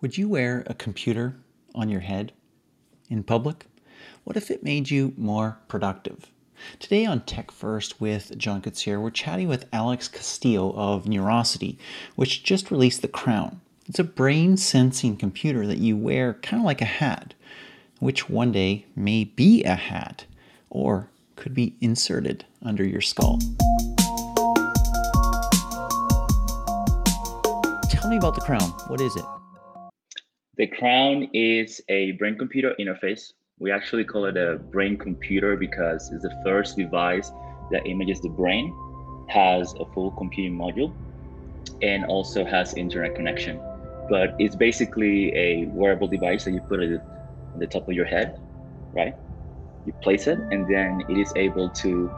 Would you wear a computer on your head in public? What if it made you more productive? Today on Tech First with John Koetsier, we're chatting with Alex Castillo of Neurosity, which just released the Crown. It's a brain sensing computer that you wear kind of like a hat, which one day may be a hat or could be inserted under your skull. Tell me about the Crown. What is it? The Crown is a brain computer interface. We actually call it a brain computer because it's the first device that images the brain, has a full computing module, and also has internet connection. But it's basically a wearable device that you put it on the top of your head, right? You place it, and then it is able to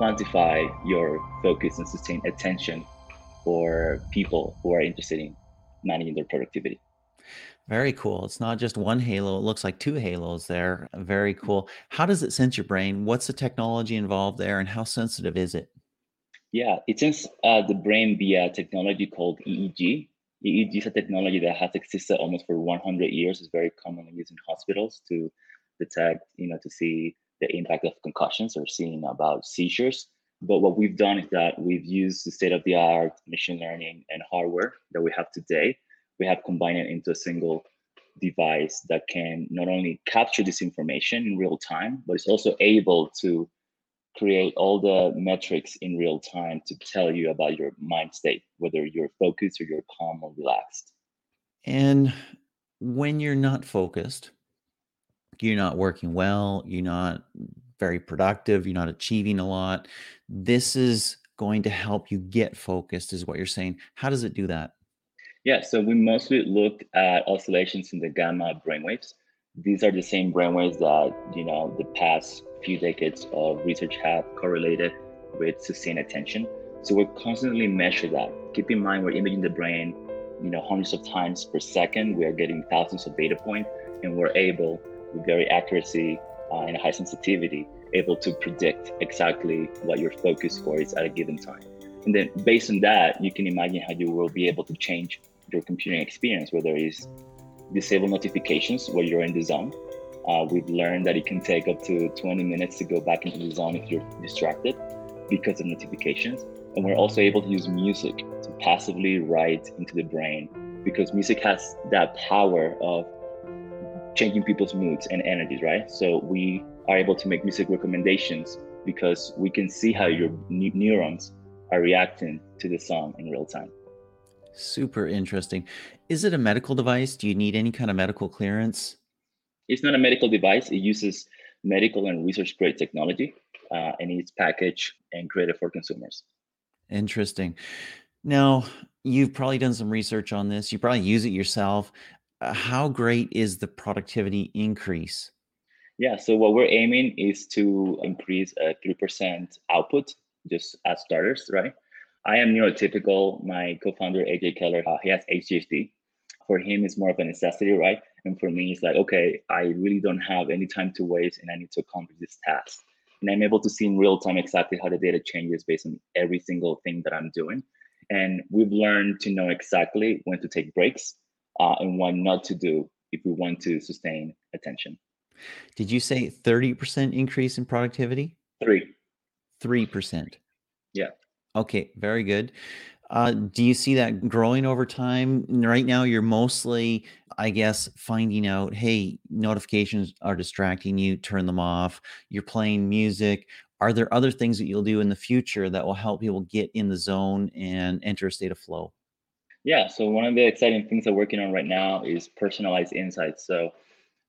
quantify your focus and sustain attention for people who are interested in managing their productivity. Very cool. It's not just one halo, it looks like two halos there. Very cool. How does it sense your brain? What's the technology involved there, and how sensitive is it? Yeah, it senses uh, the brain via technology called EEG. EEG is a technology that has existed almost for 100 years. It's very commonly used in hospitals to detect, you know, to see the impact of concussions or seeing about seizures. But what we've done is that we've used the state of the art machine learning and hardware that we have today we have combined it into a single device that can not only capture this information in real time, but it's also able to create all the metrics in real time to tell you about your mind state, whether you're focused or you're calm or relaxed. And when you're not focused, you're not working well, you're not very productive, you're not achieving a lot. This is going to help you get focused, is what you're saying. How does it do that? Yeah, so we mostly looked at oscillations in the gamma brainwaves. These are the same brainwaves that, you know, the past few decades of research have correlated with sustained attention. So we're constantly measuring that. Keep in mind, we're imaging the brain, you know, hundreds of times per second. We are getting thousands of data points, and we're able, with very accuracy uh, and high sensitivity, able to predict exactly what your focus for is at a given time. And then based on that, you can imagine how you will be able to change your computing experience, whether it's disable notifications where you're in the zone. Uh, we've learned that it can take up to 20 minutes to go back into the zone if you're distracted because of notifications. And we're also able to use music to passively write into the brain because music has that power of changing people's moods and energies, right? So we are able to make music recommendations because we can see how your neurons are reacting to the song in real time. Super interesting. Is it a medical device? Do you need any kind of medical clearance? It's not a medical device. It uses medical and research grade technology, uh, and it's packaged and created for consumers. Interesting. Now, you've probably done some research on this. You probably use it yourself. Uh, how great is the productivity increase? Yeah, so what we're aiming is to increase a 3% output just as starters, right? I am neurotypical. My co-founder AJ Keller, uh, he has ADHD. For him, it's more of a necessity, right? And for me, it's like, okay, I really don't have any time to waste, and I need to accomplish this task. And I'm able to see in real time exactly how the data changes based on every single thing that I'm doing. And we've learned to know exactly when to take breaks uh, and what not to do if we want to sustain attention. Did you say 30% increase in productivity? Three. 3%. Yeah. Okay, very good. Uh, do you see that growing over time? Right now, you're mostly, I guess, finding out, hey, notifications are distracting you, turn them off. You're playing music. Are there other things that you'll do in the future that will help people get in the zone and enter a state of flow? Yeah, so one of the exciting things I'm working on right now is personalized insights. So,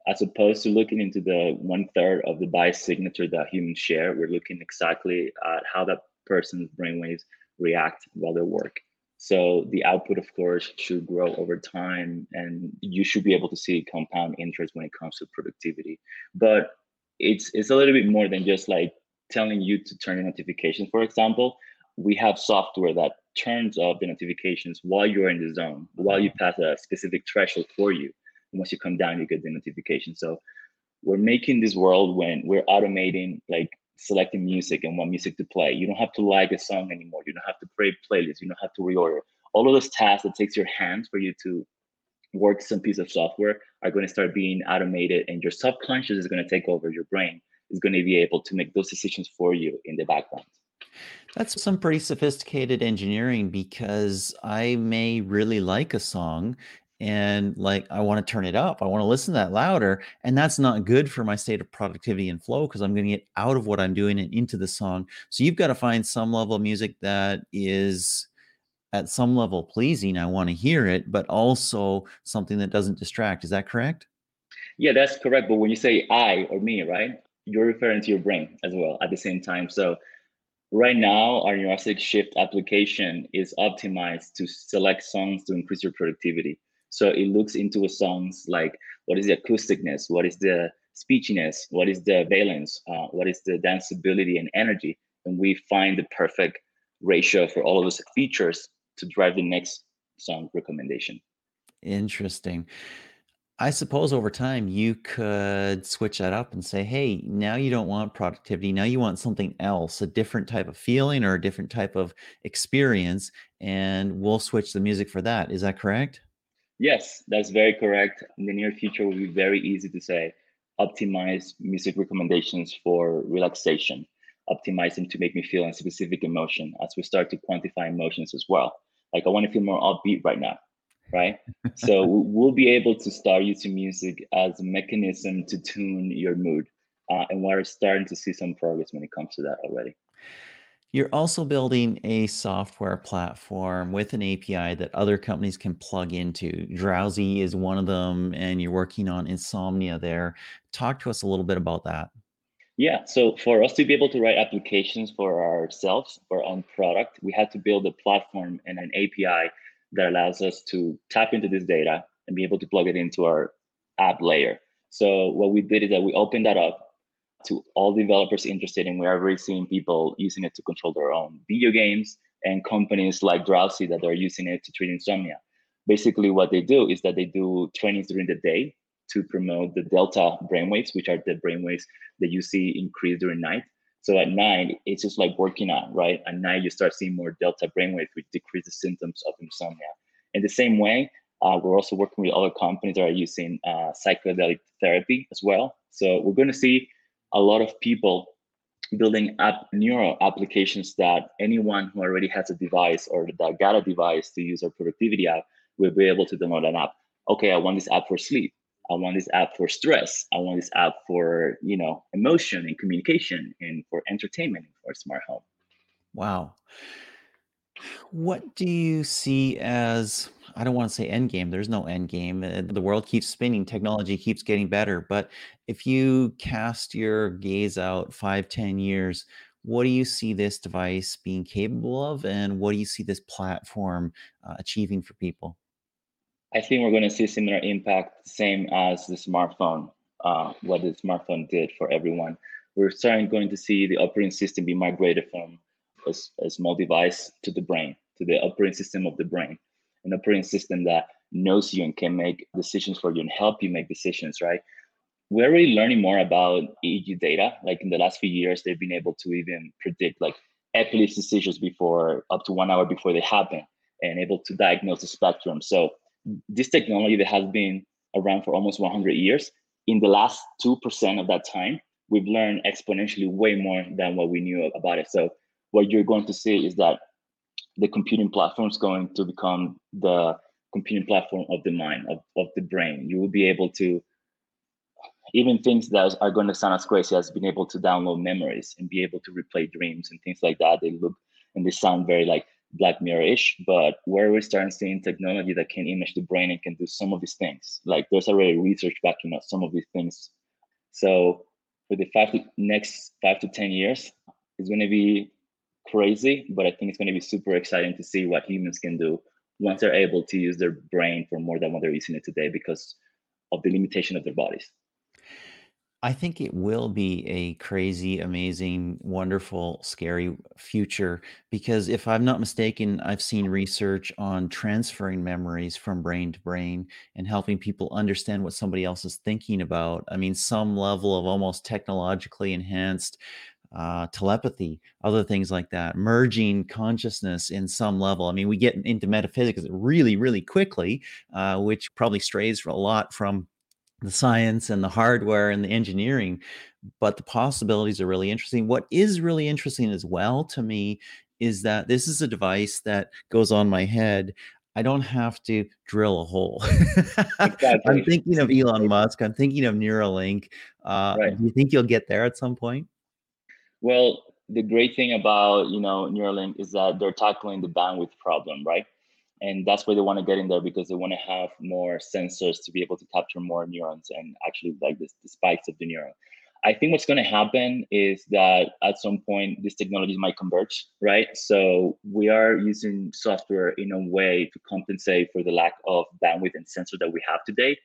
as opposed to looking into the one third of the bias signature that humans share, we're looking exactly at how that person's brainwaves react while they work. So the output, of course, should grow over time, and you should be able to see compound interest when it comes to productivity. But it's it's a little bit more than just like telling you to turn on notifications. For example, we have software that turns off the notifications while you're in the zone, while you pass a specific threshold for you. And once you come down, you get the notification. So we're making this world when we're automating like selecting music and what music to play. You don't have to like a song anymore. You don't have to create playlists. You don't have to reorder. All of those tasks that takes your hands for you to work some piece of software are going to start being automated and your subconscious is going to take over your brain is going to be able to make those decisions for you in the background that's some pretty sophisticated engineering because I may really like a song and like I want to turn it up. I want to listen to that louder. And that's not good for my state of productivity and flow because I'm going to get out of what I'm doing and into the song. So you've got to find some level of music that is at some level pleasing. I want to hear it, but also something that doesn't distract. Is that correct? Yeah, that's correct. But when you say I or me, right, you're referring to your brain as well at the same time. So right now, our Neurosity Shift application is optimized to select songs to increase your productivity. So it looks into a songs like what is the acousticness, what is the speechiness, what is the valence, uh, what is the danceability and energy, and we find the perfect ratio for all of those features to drive the next song recommendation. Interesting. I suppose over time you could switch that up and say, hey, now you don't want productivity. Now you want something else, a different type of feeling or a different type of experience. And we'll switch the music for that. Is that correct? Yes, that's very correct. In the near future, will be very easy to say optimize music recommendations for relaxation, optimize them to make me feel a specific emotion as we start to quantify emotions as well. Like I want to feel more upbeat right now, right? so we'll be able to start using music as a mechanism to tune your mood. Uh, and we're starting to see some progress when it comes to that already. You're also building a software platform with an API that other companies can plug into. Drowsy is one of them, and you're working on insomnia there. Talk to us a little bit about that. Yeah, so for us to be able to write applications for ourselves, for our own product, we had to build a platform and an API that allows us to tap into this data and be able to plug it into our app layer. So what we did is that we opened that up to all developers interested in. We're already seeing people using it to control their own video games and companies like Drowsy that are using it to treat insomnia. Basically, what they do is that they do trainings during the day to promote the delta brainwaves, which are the brainwaves that you see increase during night. So at night, it's just like working out, right? At night, you start seeing more delta brainwaves, which decrease the symptoms of insomnia. In the same way, uh, we're also working with other companies that are using uh, psychedelic therapy as well. So we're going to see a lot of people building app neuro applications that anyone who already has a device or that got a device to use our productivity app will be able to download an app. Okay, I want this app for sleep. I want this app for stress. I want this app for you know emotion and communication and for entertainment and for smart home. Wow. What do you see as I don't want to say end game. There's no end game. Uh, The world keeps spinning, technology keeps getting better. But if you cast your gaze out five, ten years, what do you see this device being capable of? And what do you see this platform uh, achieving for people? I think we're going to see similar impact, same as the smartphone, uh, what the smartphone did for everyone. We're starting going to see the operating system be migrated from a small device to the brain, to the operating system of the brain, an operating system that knows you and can make decisions for you and help you make decisions, right? We're really learning more about EEG data. Like in the last few years, they've been able to even predict like epilepsy seizures before up to one hour before they happen and able to diagnose the spectrum. So this technology that has been around for almost 100 years, in the last 2% of that time, we've learned exponentially way more than what we knew about it. So what you're going to see is that the computing platform is going to become the computing platform of the mind, of, of the brain. You will be able to, even things that are going to sound as crazy as being able to download memories and be able to replay dreams and things like that. They look and they sound very like Black Mirror-ish, but where we're starting seeing technology that can image the brain and can do some of these things. Like there's already research backing up some of these things. So for the five to next five to ten years, it's going to be crazy, but I think it's going to be super exciting to see what humans can do once they're able to use their brain for more than what they're using it today because of the limitation of their bodies. I think it will be a crazy, amazing, wonderful, scary future because if I'm not mistaken, I've seen research on transferring memories from brain to brain and helping people understand what somebody else is thinking about. I mean, some level of almost technologically enhanced uh, telepathy, other things like that, merging consciousness in some level. I mean, we get into metaphysics really, really quickly, uh, which probably strays a lot from the science and the hardware and the engineering, but the possibilities are really interesting. What is really interesting as well to me is that this is a device that goes on my head. I don't have to drill a hole. I'm thinking of Elon Musk. I'm thinking of Neuralink. Uh, Right. do you think you'll get there at some point? Well, the great thing about you know Neuralink is that they're tackling the bandwidth problem, right? And that's why they want to get in there because they want to have more sensors to be able to capture more neurons and actually like this, the spikes of the neuron. I think what's going to happen is that at some point these technologies might converge, right? So we are using software in a way to compensate for the lack of bandwidth and sensor that we have today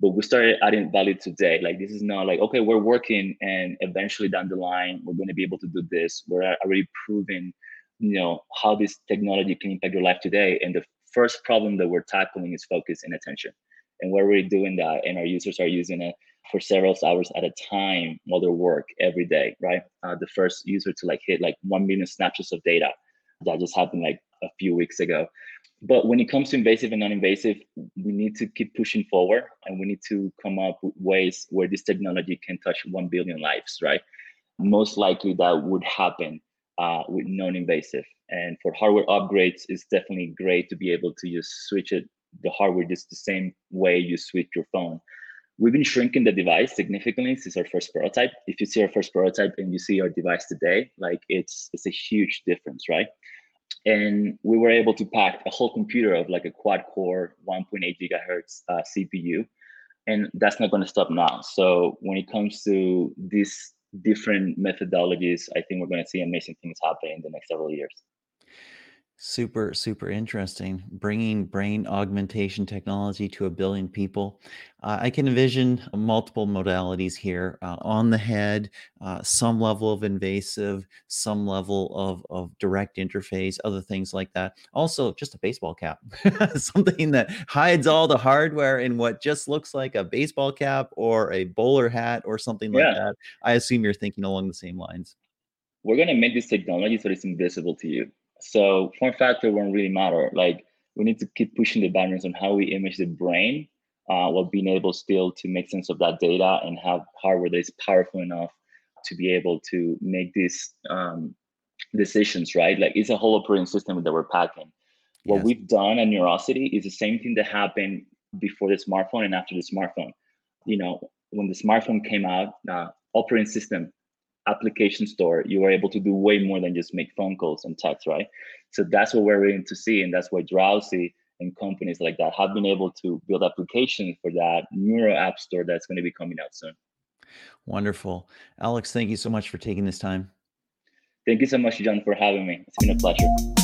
but we started adding value today. Like this is not like okay, we're working, and eventually down the line we're going to be able to do this. We're already proving, you know, how this technology can impact your life today. And the first problem that we're tackling is focus and attention, and we're already doing that. And our users are using it for several hours at a time while they work every day. Right, uh, the first user to like hit like one million snapshots of data that just happened like a few weeks ago but when it comes to invasive and non-invasive we need to keep pushing forward and we need to come up with ways where this technology can touch 1 billion lives right? Most likely that would happen uh, with non-invasive. And for hardware upgrades it's definitely great to be able to just switch it the hardware just the same way you switch your phone. We've been shrinking the device significantly since our first prototype. If you see our first prototype and you see our device today like it's it's a huge difference right and we were able to pack a whole computer of like a quad core 1.8 gigahertz uh, cpu and that's not going to stop now. So when it comes to these different methodologies i think we're going to see amazing things happen in the next several years Super, super interesting. Bringing brain augmentation technology to a billion people. Uh, I can envision multiple modalities here uh, on the head, uh, some level of invasive, some level of, of direct interface, other things like that. Also, just a baseball cap, something that hides all the hardware in what just looks like a baseball cap or a bowler hat or something like that. I assume you're thinking along the same lines. we're going to make this technology so it's invisible to you so form factor won't really matter like we need to keep pushing the boundaries on how we image the brain uh, while being able still to make sense of that data and have hardware that is powerful enough to be able to make these um, decisions, right? Like it's a whole operating system that we're packing. What Yes. we've done at Neurosity is the same thing that happened before the smartphone and after the smartphone. You know, when the smartphone came out, uh, operating system, application store, you were able to do way more than just make phone calls and text, right? So that's what we're waiting to see, and that's why Drowsy and companies like that have been able to build applications for that Neuro app store that's going to be coming out soon. Wonderful. Alex, thank you so much for taking this time. Thank you so much, John, for having me. It's been a pleasure.